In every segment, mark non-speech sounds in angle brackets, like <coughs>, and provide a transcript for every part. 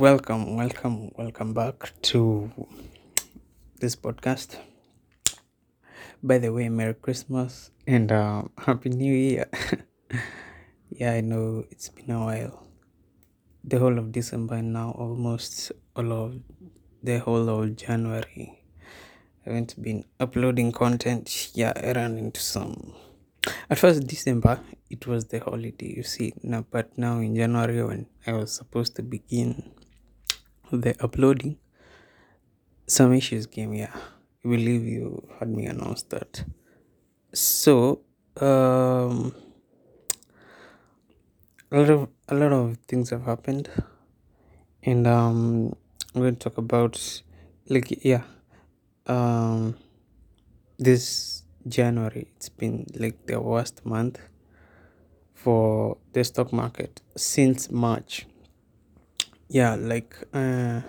Welcome, welcome, welcome back to this podcast. By the way, Merry Christmas and uh, Happy New Year. <laughs> yeah, I know it's been a while. The whole of December now, almost all of the whole of January. I haven't been uploading content. Yeah, I ran into some. At first, December, it was the holiday, you see. Now, but now in January, when I was supposed to begin the uploading, some issues came. Yeah, I believe you heard me announce that. So, um, a lot of a lot of things have happened, and um, I'm going to talk about like yeah, um, this January it's been like the worst month for the stock market since March. Yeah, like uh,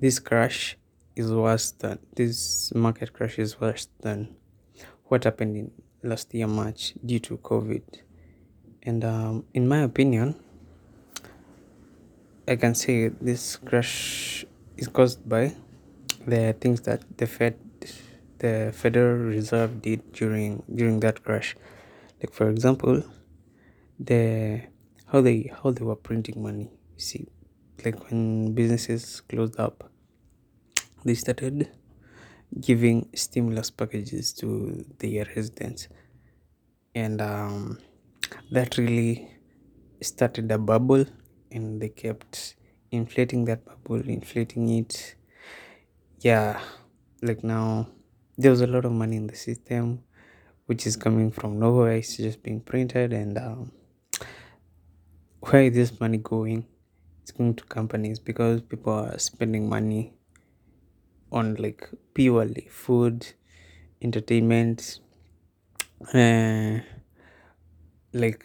this crash is worse than this market crash is worse than what happened in last year March due to COVID. And um, in my opinion, I can say this crash is caused by the things that the Fed, the Federal Reserve did during during that crash. Like for example, the how they how they were printing money. You see, like when businesses closed up, they started giving stimulus packages to their residents, and um, that really started a bubble, and they kept inflating that bubble, inflating it. Yeah, like now there was a lot of money in the system, which is coming from nowhere. It's just being printed, and um, where is this money going? It's going to companies because people are spending money on like purely food, entertainment, uh, like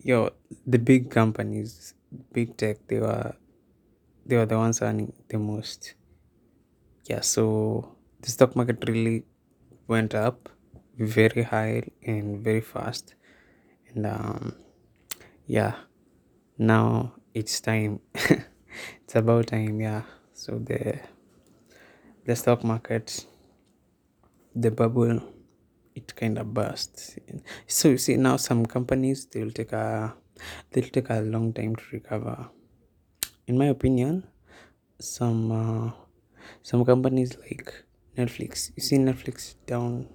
yo, the big companies, big tech, they were they were the ones earning the most. Yeah, so the stock market really went up very high and very fast, and um, yeah, now it's time. <laughs> it's about time. Yeah, so the the stock market, the bubble, it kind of bursts So you see now some companies they will take a they'll take a long time to recover. In my opinion, some uh, some companies like Netflix, you see Netflix down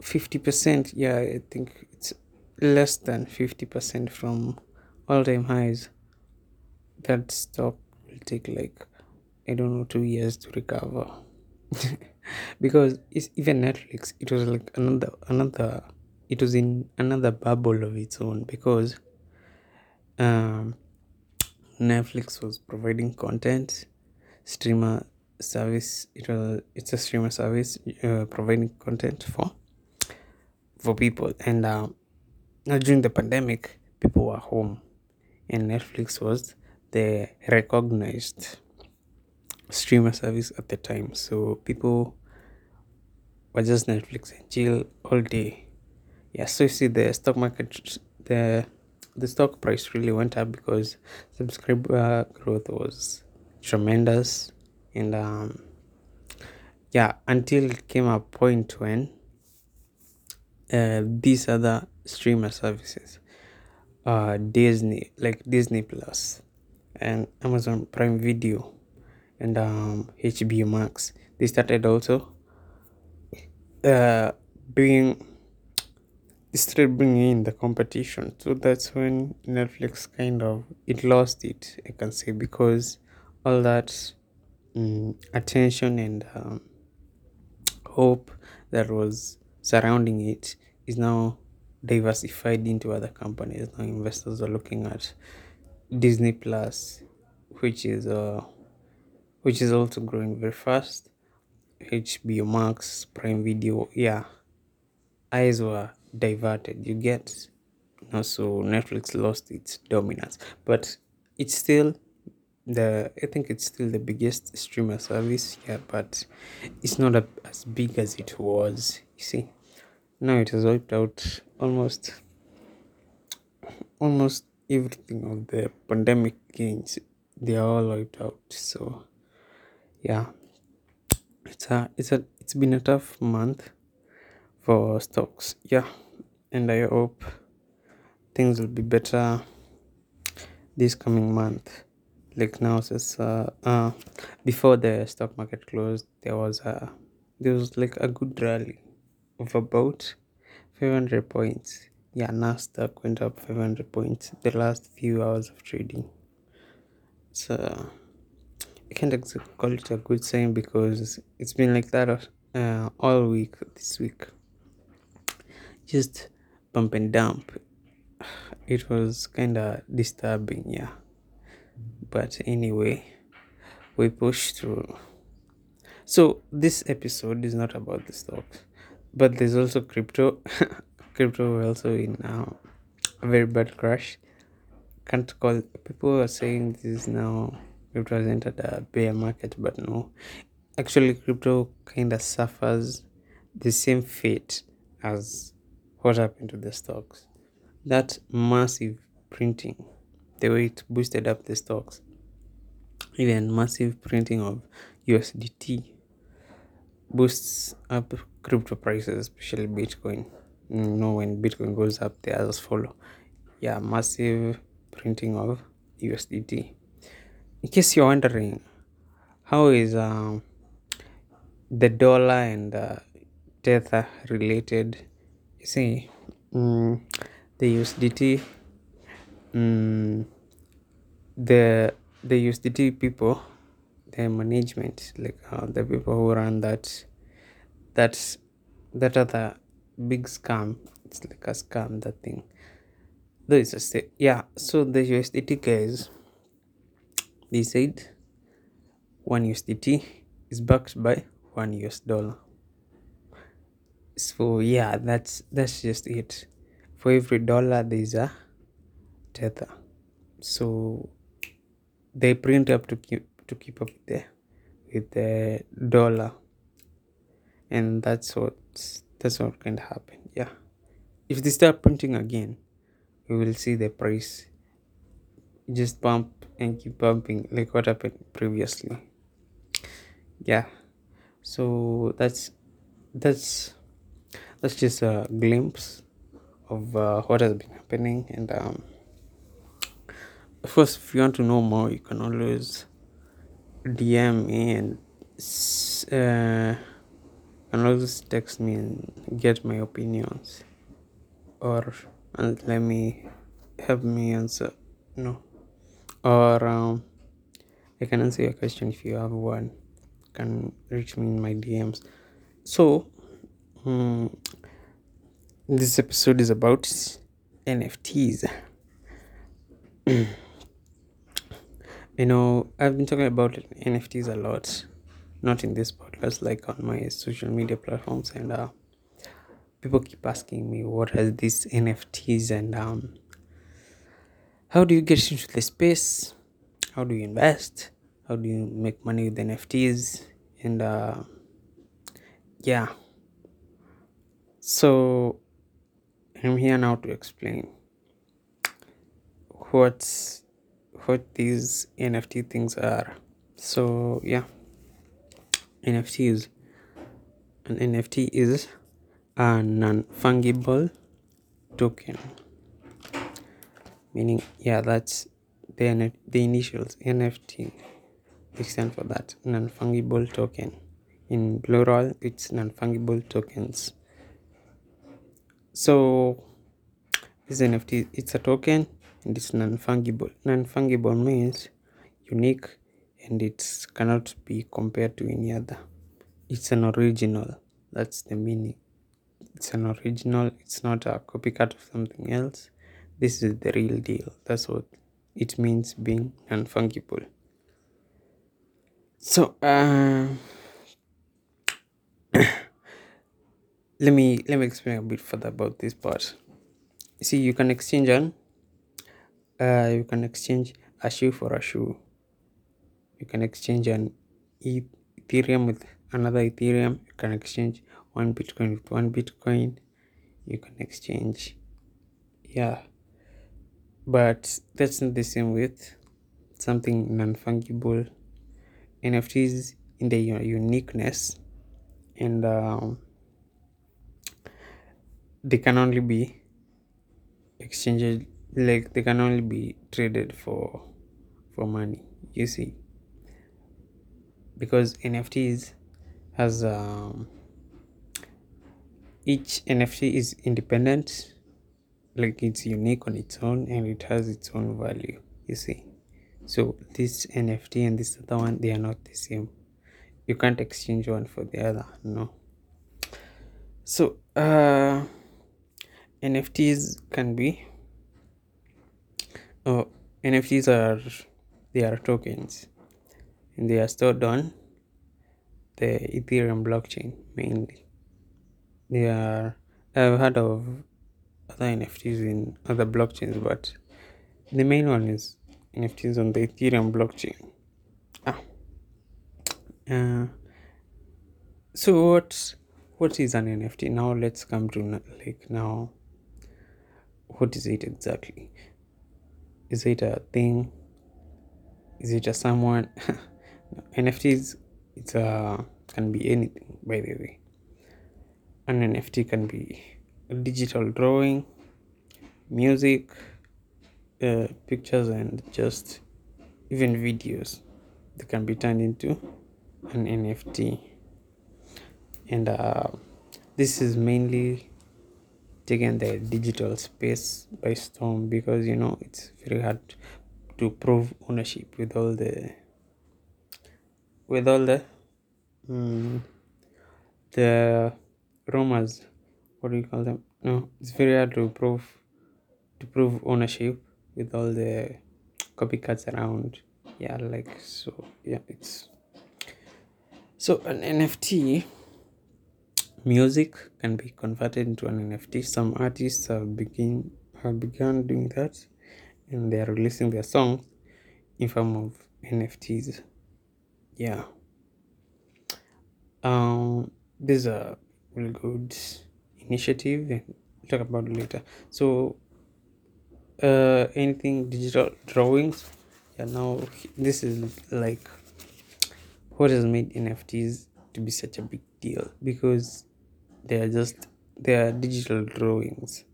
fifty percent. Yeah, I think it's less than fifty percent from all time highs. That stock will take like I don't know two years to recover. <laughs> because it's even Netflix, it was like another another it was in another bubble of its own because um, Netflix was providing content, streamer service. It was it's a streamer service uh, providing content for for people, and um, now during the pandemic, people were home, and Netflix was the recognized streamer service at the time. So people were just Netflix and chill all day. Yeah, so you see the stock market, the the stock price really went up because subscriber growth was tremendous, and um, yeah, until came a point when uh, these other streamer services, uh, Disney like Disney Plus and Amazon Prime Video and um, HBO Max, they started also uh, being started bringing in the competition. So that's when Netflix kind of it lost it, I can say, because all that um, attention and um, hope that was surrounding it is now diversified into other companies. Now investors are looking at Disney Plus, which is uh, which is also growing very fast. HBO Max, Prime Video, yeah, eyes were diverted. You get, you know, so Netflix lost its dominance, but it's still the I think it's still the biggest streamer service, yeah, but it's not a, as big as it was. You see, now it has wiped out almost almost everything of the pandemic gains they are all wiped out. So yeah, it's a it's a it's been a tough month for stocks. Yeah, and I hope things will be better this coming month. Like now, since uh, uh before the stock market closed, there was a there was like a good rally of about 500 points. Yeah, Nasdaq went up 500 points the last few hours of trading. So I can't call it a good sign because it's been like that uh, all week this week. Just bump and dump. It was kind of disturbing, yeah. But anyway, we push through. So this episode is not about the stocks, but there's also crypto. <laughs> crypto also in a very bad crash. Can't call people are saying this is now crypto has entered a bear market, but no. Actually, crypto kind of suffers the same fate as what happened to the stocks. That massive printing, the way it boosted up the stocks, even massive printing of USDT boosts up crypto prices, especially Bitcoin. You know, when Bitcoin goes up, the others follow. Yeah, massive printing of USDT. In case you're wondering, how is um, the dollar and uh, Tether related? You see, mm, the USDT, mm, the the USDT people the management like uh, the people who run that that that other big scam. It's like a scam that thing. Though it's a st- yeah so the usdt guys they said one usdt is backed by one us dollar. So yeah that's that's just it. For every dollar there's a tether. So they print up to keep to keep up with the with the dollar. And that's what that's what can happen yeah. If they start printing again we will see the price just bump and keep bumping like what happened previously. Yeah so that's that's that's just a glimpse of uh, what has been happening and um, of course if you want to know more you can always DM me and uh, and also text me and get my opinions. Or and let me help me answer no or um, I can answer your question if you have one. You can reach me in my DMs so um, this episode is about NFTs <clears throat> You know, I've been talking about NFTs a lot, not in this podcast, like on my social media platforms, and uh, people keep asking me what are these NFTs and um, how do you get into the space? How do you invest? How do you make money with NFTs? And uh, yeah, so I'm here now to explain what's what these NFT things are. So yeah, NFTs. An NFT is a non-fungible token. Meaning, yeah, that's the the initials NFT. They stand for that non-fungible token. In plural, it's non-fungible tokens. So this NFT, it's a token and it's non-fungible. Non-fungible means unique and it cannot be compared to any other. It's an original. That's the meaning. It's an original. It's not a copycat of something else. This is the real deal. That's what it means being non-fungible. So uh, <coughs> let me let me explain a bit further about this part. See, you can exchange an uh, you can exchange a shoe for a shoe you can exchange an ethereum with another ethereum. You can exchange one bitcoin with one bitcoin. You can exchange yeah. But that's not the same with something non-fungible. Nfts in their uniqueness and um, they can only be exchanged like they can only be traded for for money you see because nfts has um, each nft is independent like it's unique on its own and it has its own value you see. So this nft and this other one they are not the same. You can't exchange one for the other no. So uh nfts can be oh nfts are they are tokens and they are stored on the ethereum blockchain mainly. They are i've heard of other nfts in other blockchains but the main one is nfts on the ethereum blockchain. Ah. Uh, so what what is an nft now let's come to like now what is it exactly? Is it a thing? Is it just someone <laughs> nfts it's a can be anything by the way. An nft can be a digital drawing music uh, pictures and just even videos They can be turned into an nft and uh, this is mainly taken the digital space by storm because you know it's very hard to prove ownership with all the with all the mm, the rumors. What do you call them? No it's very hard to prove to prove ownership with all the copycats around. Yeah like so yeah it's so an nft music can be converted into an nft some artists have begin have begun doing that and they are releasing their songs in form of nfts yeah. Um this is a really good initiative and we'll talk about it later. So uh anything digital drawings? Yeah now this is like what has made nfts to be such a big deal? Because they are just they are digital drawings.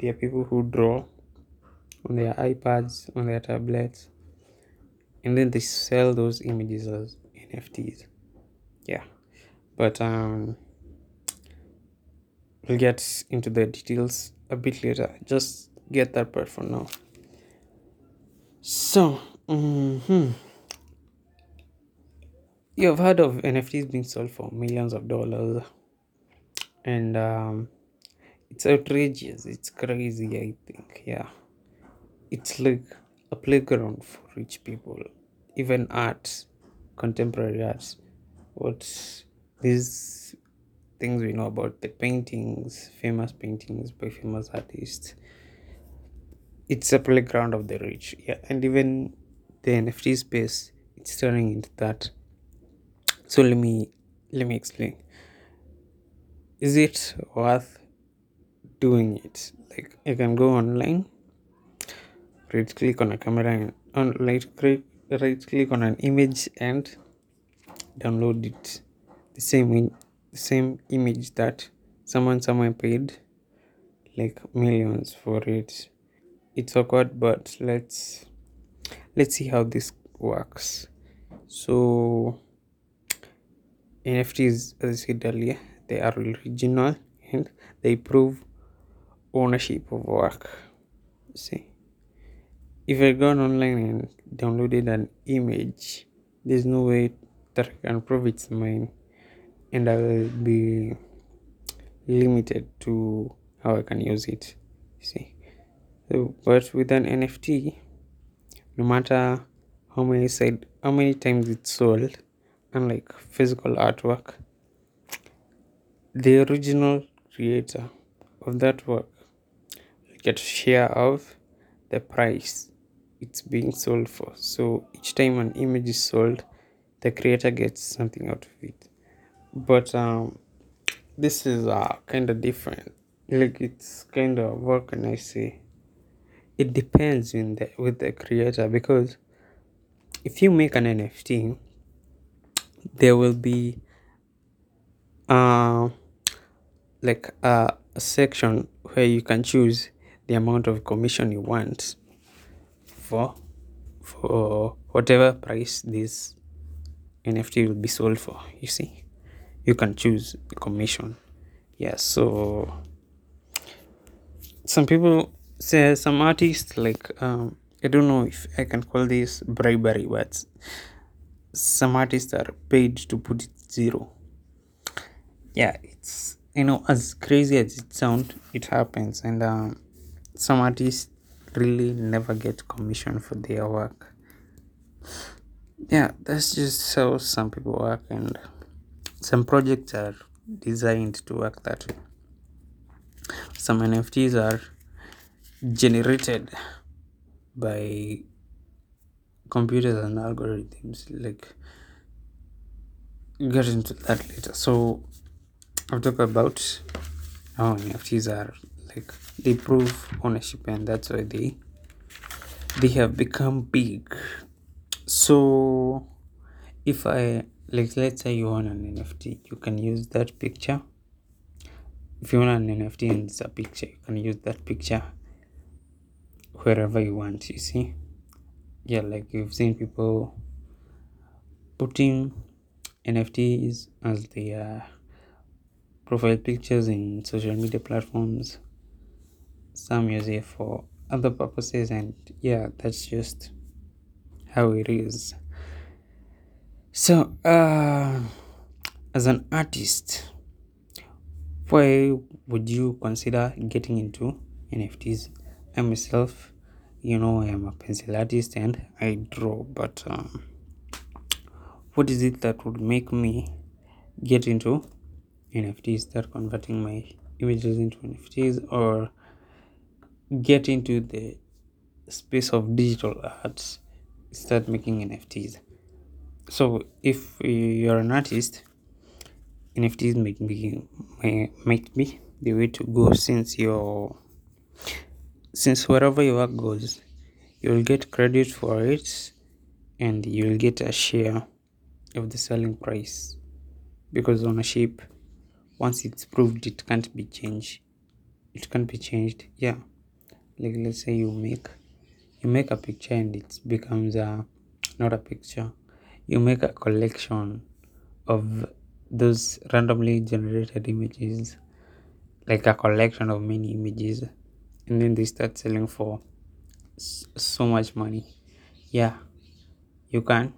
They are people who draw on their ipads on their tablets and then they sell those images as nfts yeah. But um we'll get into the details a bit later. Just get that part for now. So mm-hmm. you've heard of nfts being sold for millions of dollars. And um it's outrageous. It's crazy i think. Yeah. It's like a playground for rich people even art contemporary art what these things we know about the paintings famous paintings by famous artists. It's a playground of the rich yeah and even the nft space it's turning into that. So let me let me explain. Is it worth doing it? Like you can go online right click on a camera and on right click right click on an image and download it. The same in, the same image that someone somewhere paid like millions for it. It's awkward but let's let's see how this works. So nfts as i said earlier they are original and they prove ownership of work. See if i gone online and downloaded an image there's no way that i can prove it's mine. And i will be limited to how i can use it see. So, but with an nft no matter how many side how many times it's sold unlike physical artwork the original creator of that work will get share of the price it's being sold for. So each time an image is sold the creator gets something out of it. But um this is uh kind of different. Like it's kind of what can i say? It depends in the with the creator because if you make an nft there will be uh, like a, a section where you can choose the amount of commission you want for for whatever price this nft will be sold for you see. You can choose the commission. Yeah so some people say some artists like um i don't know if i can call this bribery but some artists are paid to put it zero. Yeah it's you know as crazy as it sounds it happens. And um, some artists really never get commission for their work. Yeah that's just how some people work and some projects are designed to work that way. Some nfts are generated by computers and algorithms like get into that later. So i'll talk about how nfts are like they prove ownership and that's why they they have become big. So if i like let's say you own an nft you can use that picture. If you own an nft and it's a picture you can use that picture wherever you want you see. Yeah like you've seen people putting nfts as their profile pictures in social media platforms some use it for other purposes and yeah that's just how it is. So uh as an artist why would you consider getting into nfts i myself you know i am a pencil artist and i draw but um, what is it that would make me get into nfts start converting my images into nfts or get into the space of digital arts start making nfts so if you're an artist nfts might be might be the way to go. Since you're since wherever your work goes you'll get credit for it and you'll get a share of the selling price. Because ownership once it's proved it can't be changed it can't be changed yeah like let's say you make you make a picture and it becomes a not a picture. You make a collection of those randomly generated images like a collection of many images and then they start selling for so much money. Yeah you can.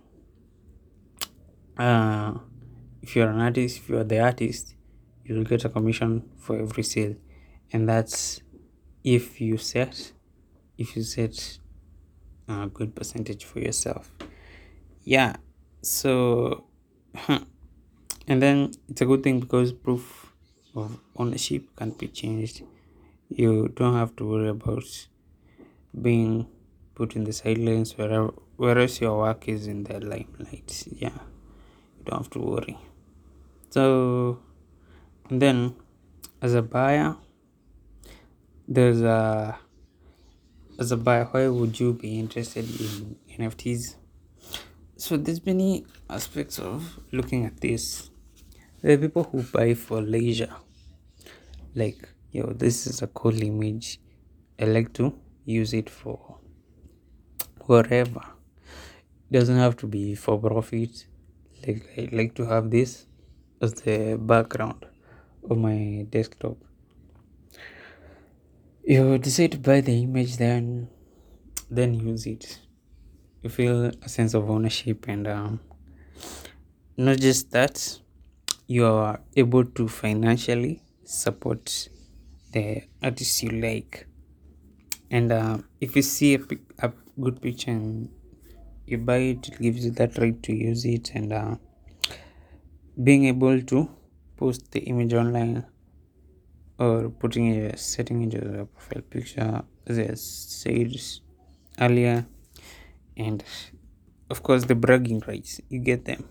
Uh if you're an artist if you're the artist you'll get a commission for every sale. And that's if you set if you set a good percentage for yourself. Yeah so and then it's a good thing because proof of ownership can't be changed. You don't have to worry about being put in the sidelines wherever whereas your work is in the limelight. Yeah you don't have to worry. So and then as a buyer there's a as a buyer why would you be interested in nfts so there's many aspects of looking at this. There are people who buy for leisure. Like yo this is a cool image. I like to use it for whatever. It doesn't have to be for profit. Like i like to have this as the background of my desktop you decide to buy the image then then use it. You feel a sense of ownership and um, not just that you are able to financially support the artist you like. And uh, if you see a, a good picture and you buy it it gives you that right to use it. And uh, being able to post the image online or putting a setting into the profile picture as I said earlier and of course the bragging rights you get them.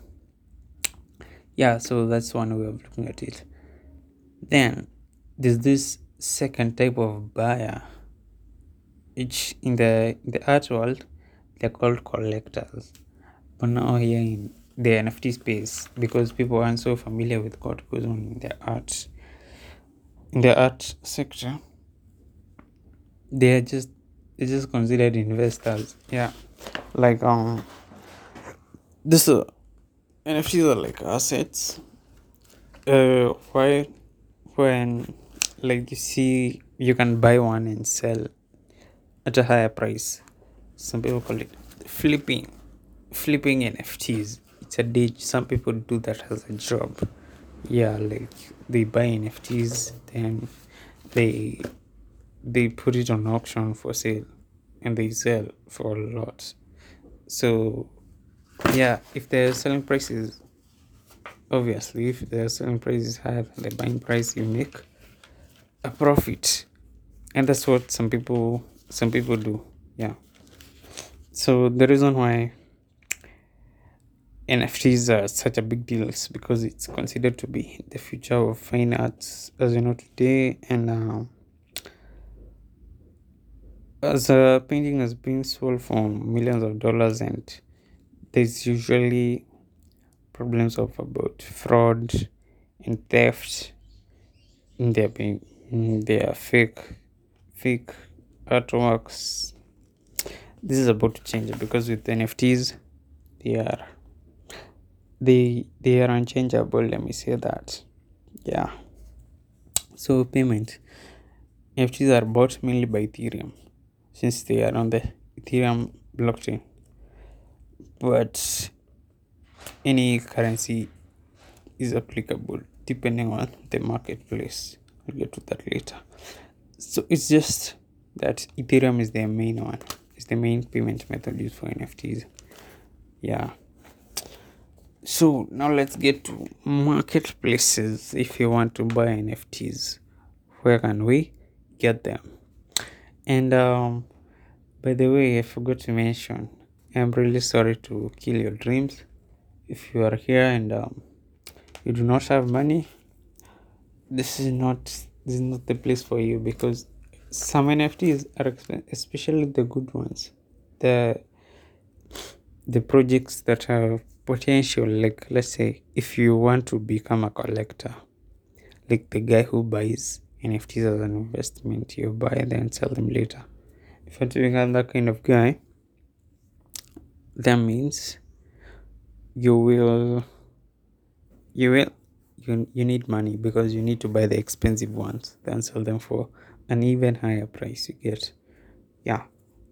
Yeah so that's one way of looking at it. Then there's this second type of buyer which in the in the art world they're called collectors. But now here in the NFT space because people aren't so familiar with what goes on in the art in the art sector. They are just they're just considered investors. Yeah, like um, this uh, NFTs are like assets. Uh, why when like you see you can buy one and sell at a higher price. Some people call it flipping flipping NFTs. It's a day some people do that as a job. Yeah, like they buy NFTs, then they they put it on auction for sale and they sell for a lot. So yeah, if the selling price is obviously if the selling price is higher than the buying price you make a profit. And that's what some people some people do. Yeah. So the reason why NFTs are such a big deal because it's considered to be the future of fine arts as you know today. And uh, as a painting has been sold for millions of dollars and there's usually problems of about fraud and theft in their being in their fake fake artworks. This is about to change because with nfts they are they they are unchangeable let me say that. Yeah. So payment nfts are bought mainly by ethereum since they are on the ethereum blockchain. But any currency is applicable depending on the marketplace. I'll get to that later. So it's just that ethereum is the main one. It's the main payment method used for nfts yeah so now let's get to marketplaces. If you want to buy NFTs, where can we get them? And um, by the way, I forgot to mention, I'm really sorry to kill your dreams. If you are here and um, you do not have money, this is not this is not the place for you because some NFTs are especially the good ones, the the projects that have potential like let's say if you want to become a collector like the guy who buys nfts as an investment you buy then sell them later. If you want to become that kind of guy that means you will you will you, you need money because you need to buy the expensive ones then sell them for an even higher price you get. Yeah.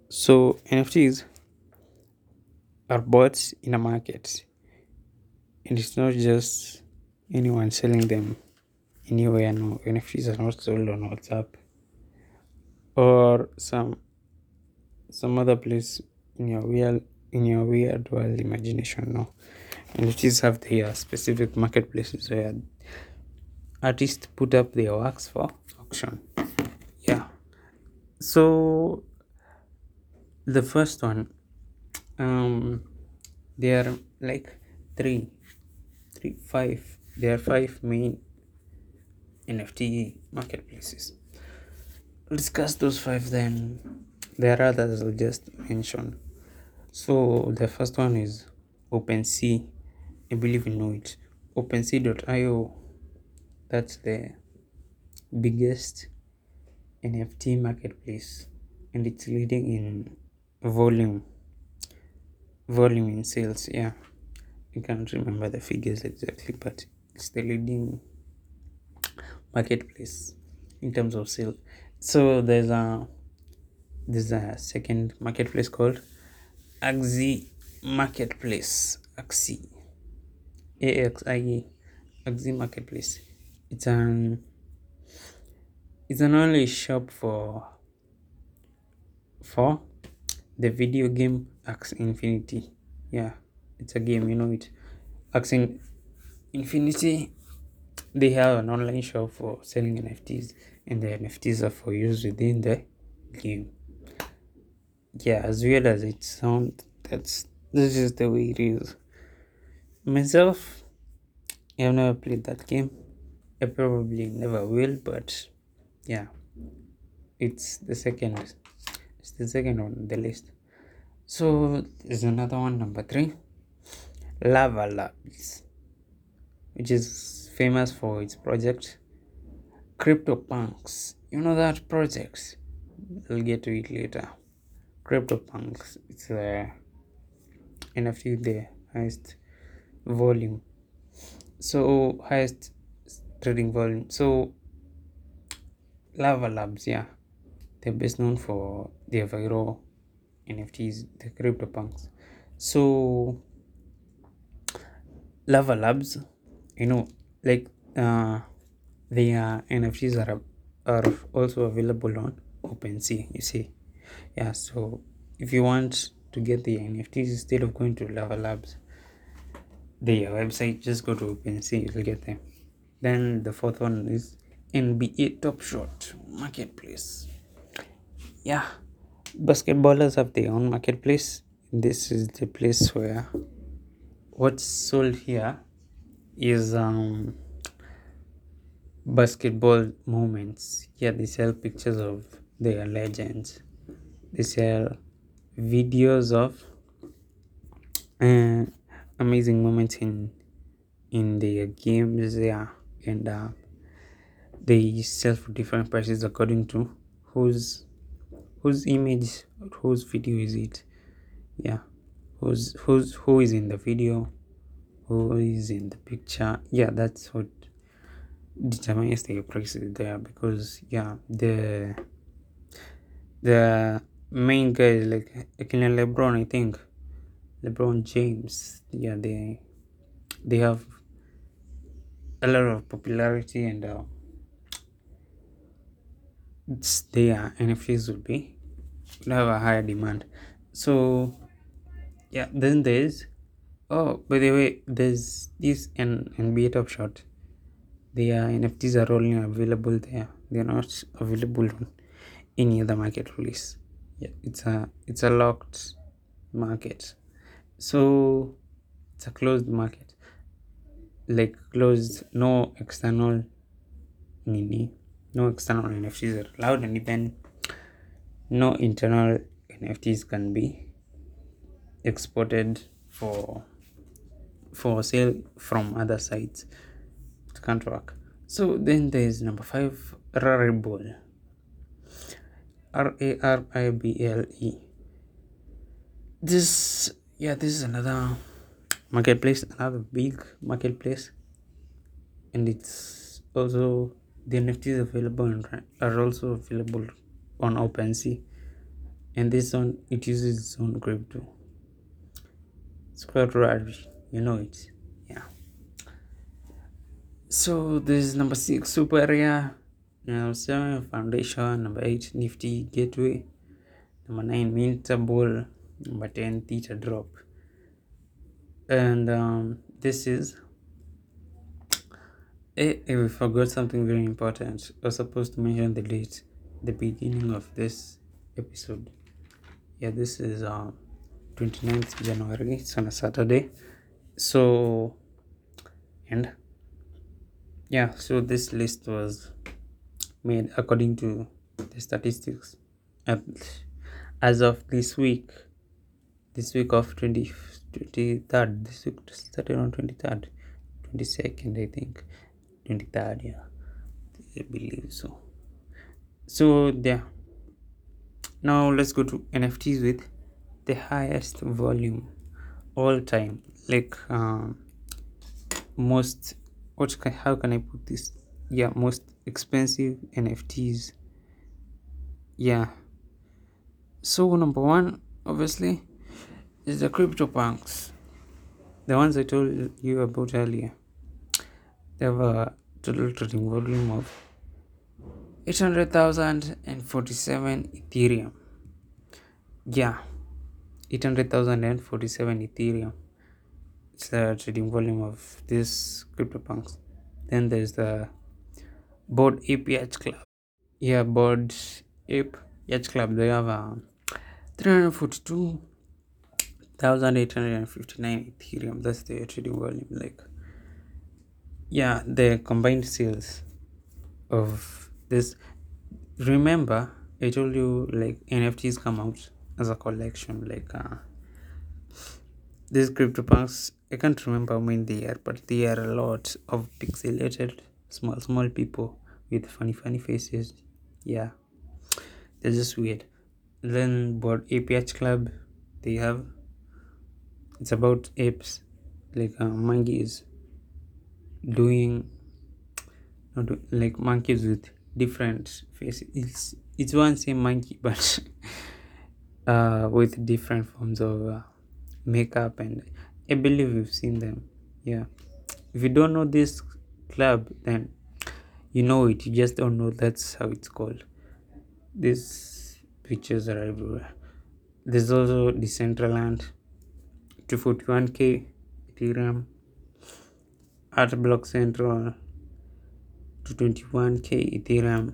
So nfts are bought in a market. And it's not just anyone selling them anywhere no. Nfts are not sold on whatsapp or some some other place in your weird in your weird world imagination no. Nfts have their specific marketplaces where artists put up their works for auction. Yeah. So the first one um there are like three three five there are five main nft marketplaces discuss those five then there are others i'll just mention so the first one is OpenSea. I believe you know it. OpenSea.io. That's the biggest NFT marketplace, and it's leading in volume volume in sales yeah. I can't remember the figures exactly but it's the leading marketplace in terms of sales. So there's a there's a second marketplace called axie marketplace. Axie. A-x-i-e axie marketplace. It's an it's an only shop for for the video game Axie Infinity. Yeah, it's a game, you know it. Axie Infinity, they have an online shop for selling NFTs, and the NFTs are for use within the game. Yeah, as weird as it sounds, that's this is the way it is. Myself, I've never played that game. I probably never will, but yeah, it's the second. The second on the list. So there's another one, number three. Larva Labs, which is famous for its project CryptoPunks. You know that project? I'll get to it later. CryptoPunks. It's a NFT the highest volume. So highest trading volume. So Larva Labs, yeah. They're best known for their viral NFTs, the CryptoPunks. So Larva Labs, you know, like uh, their NFTs are are also available on OpenSea. You see, yeah. So if you want to get the NFTs instead of going to Larva Labs, their website, just go to OpenSea. You'll get them. Then the fourth one is NBA Top Shot Marketplace. Yeah, basketballers have their own marketplace. This is the place where what's sold here is um basketball moments. Yeah, they sell pictures of their legends. They sell videos of uh, amazing moments in in their games. Yeah, and uh, they sell for different prices according to whose whose image whose video is it. Yeah, who's who's who is in the video, who is in the picture. Yeah, that's what determines the price there because yeah the the main guy like Kylian LeBron I think LeBron James yeah they they have a lot of popularity and uh, it's their NFTs will be have a higher demand so yeah then there's oh by the way there's this N- NBA Top Shot their NFTs are only available there. They are not available on any other market release. Yeah, it's a it's a locked market. So it's a closed market. Like closed, no external no external NFTs are allowed and even no internal NFTs can be exported for for sale from other sites It can't work. So then there is number five, Rarible. R A R I B L E. This, yeah, this is another marketplace, another big marketplace, and it's also the NFTs available are also available on OpenSea, and this one it uses its own crypto. It's quite rare, you know it. Yeah so this is number six, SuperRare. Number seven, foundation. Number eight, nifty gateway. Number nine, mintable. Number ten, theta drop. And um, this is. Eh, eh, we forgot something very important. I was supposed to mention the date, the beginning of this episode. Yeah, this is um 29th January. It's on a Saturday. So, and yeah so this list was made according to the statistics And as of this week this week of 20 23rd this week started on 23rd 22nd i think 23rd yeah i believe so so yeah now let's go to nfts with the highest volume all time like um, most what can, how can I put this? Yeah, most expensive NFTs. Yeah. So number one, obviously, is the crypto CryptoPunks. The ones I told you about earlier. They have a total trading volume of 800,047 Ethereum. Yeah, 800,047 Ethereum it's the trading volume of this CryptoPunks. Then there's the Bored Yacht Club. Yeah, Bored Ape Yacht Club. They have uh, 342,859 Ethereum. That's the trading volume. Like, yeah, the combined sales of this. Remember, I told you like NFTs come out as a collection, like uh, these CryptoPunks, I can't remember how many they are, but they are a lot of pixelated, small, small people with funny, funny faces. Yeah, they're just weird. Then Bored APH Club, they have. It's about apes, like uh, monkeys doing, not do- like monkeys with different faces. It's it's one same monkey, <laughs> but uh, with different forms of uh, makeup, and I believe you've seen them. Yeah, if you don't know this club, then you know it. You just don't know that's how it's called. These pictures are everywhere. There's also Decentraland, 241k Ethereum, Art Block Central, 221k Ethereum,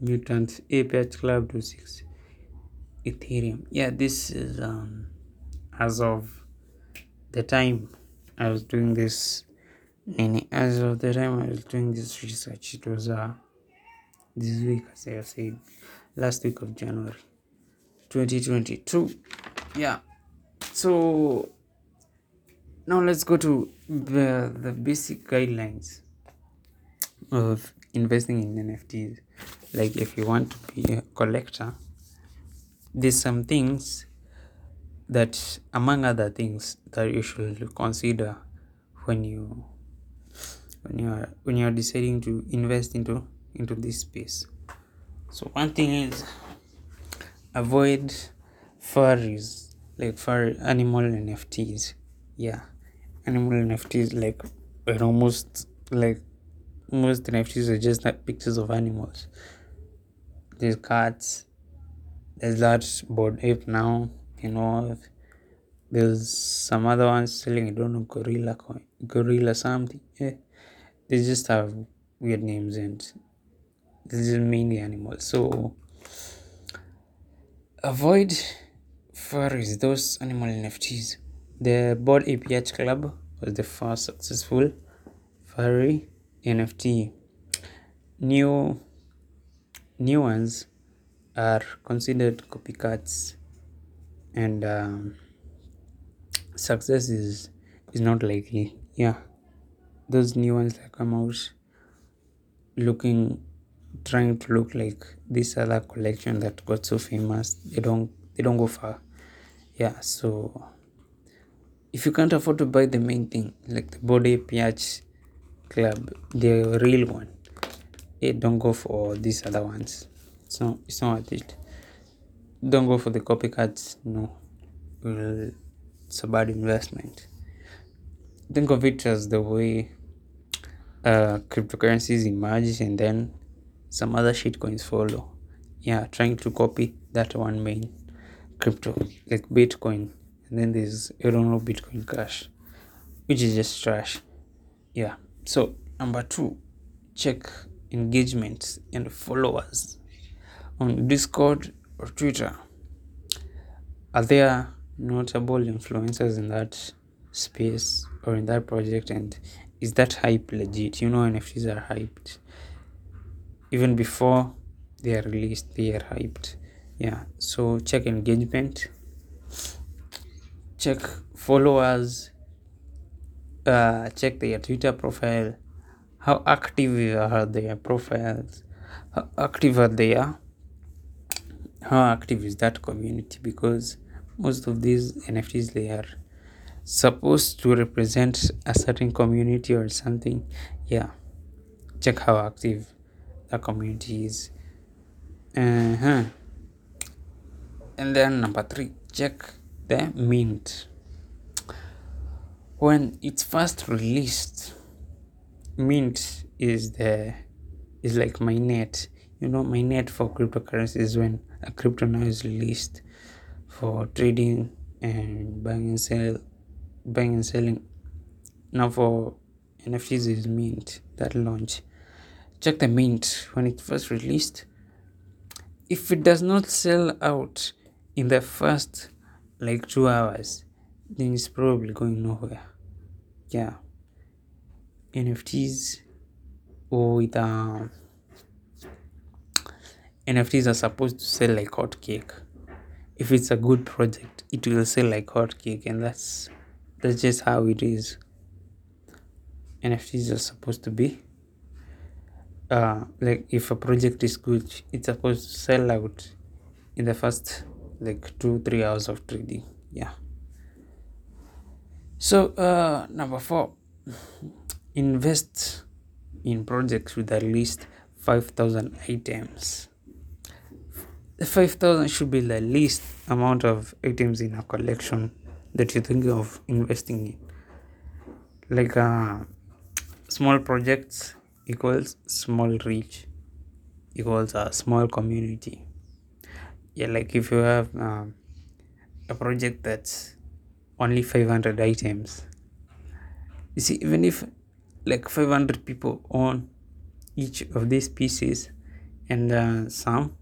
Mutant Ape Yacht Club 26 Ethereum. Yeah, this is um as of the time I was doing this. As of the time I was doing this research, it was uh this week, as I said, last week of January 2022. Yeah, so now let's go to the, the basic guidelines of investing in NFTs. Like, if you want to be a collector, there's some things that, among other things, that you should consider when you when you are when you are deciding to invest into into this space. So one thing is avoid furries like fur animal NFTs. Yeah, animal NFTs like are almost like most NFTs are just like pictures of animals. There's cats. There's that Bored Ape now. You know, there's some other ones selling. I don't know gorilla coin, gorilla something. Yeah, they just have weird names and this is mainly animals. So avoid furries, those animal NFTs. The Bored Ape Yacht Club was the first successful furry NFT. New new ones are considered copycats, and um, success is is not likely. Yeah, those new ones that come out looking trying to look like this other collection that got so famous they don't they don't go far yeah so if you can't afford to buy the main thing like the Bored Ape Yacht club the real one don't go for these other ones it's not it's not worth it don't go for the copycats no it's a bad investment think of it as the way uh, cryptocurrencies emerge and then some other shit coins follow. Yeah, trying to copy that one main crypto like Bitcoin, and then there's I don't know Bitcoin Cash, which is just trash. Yeah. So number two, check engagement and followers on Discord or Twitter. Are there notable influencers in that space or in that project and is that hype legit? You know NFTs are hyped. Even before they are released, they are hyped. Yeah. So check engagement. Check followers. Uh, check their Twitter profile. How active are their profiles? How active are they? How active is that community? Because most of these NFTs they are supposed to represent a certain community or something. Yeah, check how active the community is. Uh-huh. And then number three, check the mint. When it's first released, mint is the is like mainnet. You know, mainnet for cryptocurrency is when a crypto now is released for trading and buying and sell buying and selling. Now for NFTs is mint that launch. Check the mint when it first released. If it does not sell out in the first like two hours, then it's probably going nowhere. Yeah. NFTs or with uh, NFTs are supposed to sell like hot cake. If it's a good project, it will sell like hot cake, and that's that's just how it is nfts are supposed to be uh like if a project is good it's supposed to sell out in the first like two three hours of trading yeah so uh number four invest in projects with at least 5000 items. the 5000 should be the least amount of items in a collection that you're thinking of investing in. Like uh, small projects equals small reach equals a small community. Yeah like if you have um, a project that's only 500 items. You see even if like 500 people own each of these pieces and uh, some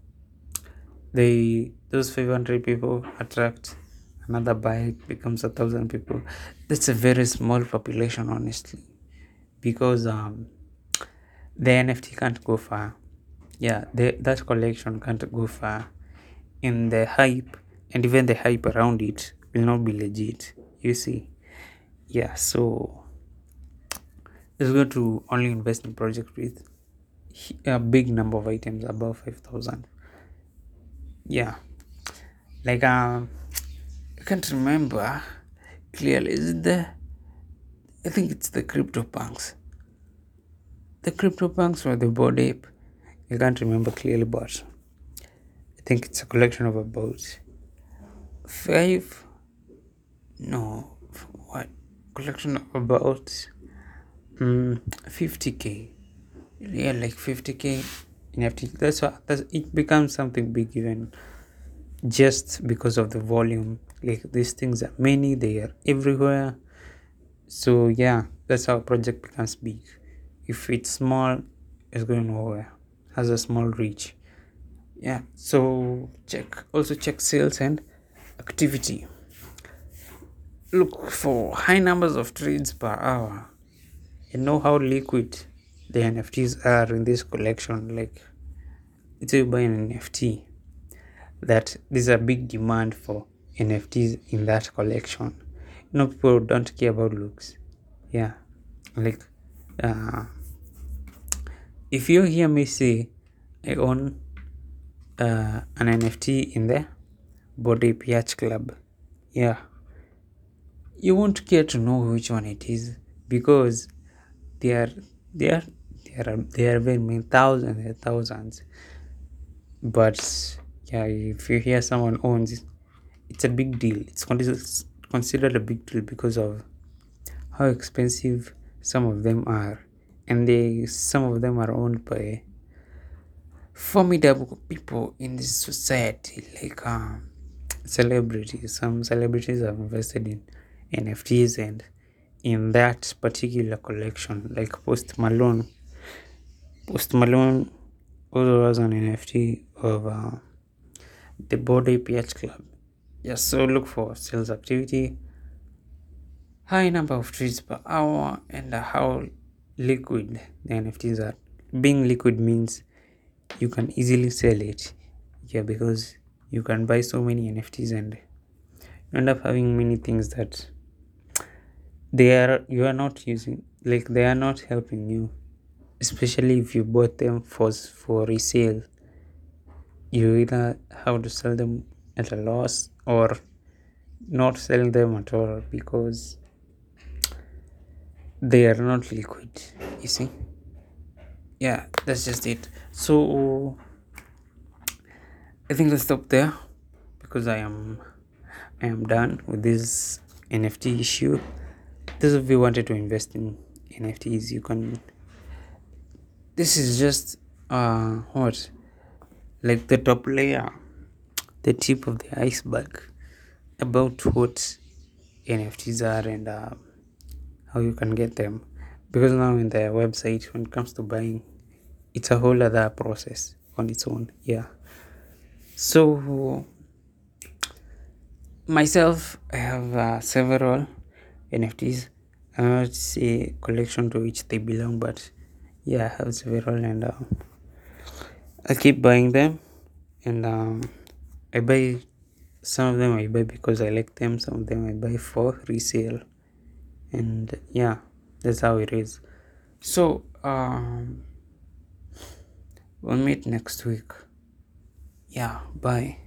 they those 500 people attract another buy becomes a thousand people. That's a very small population honestly because um the nft can't go far. Yeah the, that collection can't go far in the hype and even the hype around it will not be legit you see? Yeah so it's going to only invest in project with a big number of items above 5000 yeah. Like um i can't remember clearly is it the i think it's the crypto punks. The crypto punks or the Bored Ape. I can't remember clearly but i think it's a collection of about five no what? Collection about mm, 50k yeah like 50k nft that's what that's, it becomes something big even just because of the volume. Like these things are many they are everywhere. So yeah that's how project becomes big. If it's small it's going nowhere. Has a small reach. Yeah so check also check sales and activity look for high numbers of trades per hour and know how liquid the nfts are in this collection. Like it's you buy an nft that there's a big demand for nfts in that collection. You know people don't care about looks. Yeah like uh if you hear me say i own uh, an nft in the Bored Ape Yacht Club yeah you won't care to know which one it is because they are there are there very many thousands and thousands. But yeah if you hear someone owns it it's a big deal. It's considered considered a big deal because of how expensive some of them are. And they some of them are owned by formidable people in this society like um, celebrities. Some celebrities have invested in nfts and in that particular collection like post malone post malone also has an nft of uh, the Bored Ape Yacht Club. Yes so look for sales activity. High number of trades per hour and how liquid the nfts are. Being liquid means you can easily sell it. Yeah because you can buy so many nfts and you end up having many things that they are you are not using like they are not helping you. Especially if you bought them for for resale. You either have to sell them at a loss or not sell them at all because they are not liquid you see? Yeah that's just it. So i think let's stop there because i am i am done with this nft issue those of you wanted to invest in nfts you can this is just uh what? Like the top layer the tip of the iceberg about what nfts are and uh, how you can get them. Because now in the website when it comes to buying it's a whole other process on its own yeah. So myself i have uh, several nfts i not say collection to which they belong but yeah i have several and uh, i keep buying them. And um, i buy some of them i buy because i like them. Some of them i buy for resale. And yeah that's how it is. So um we'll meet next week. Yeah bye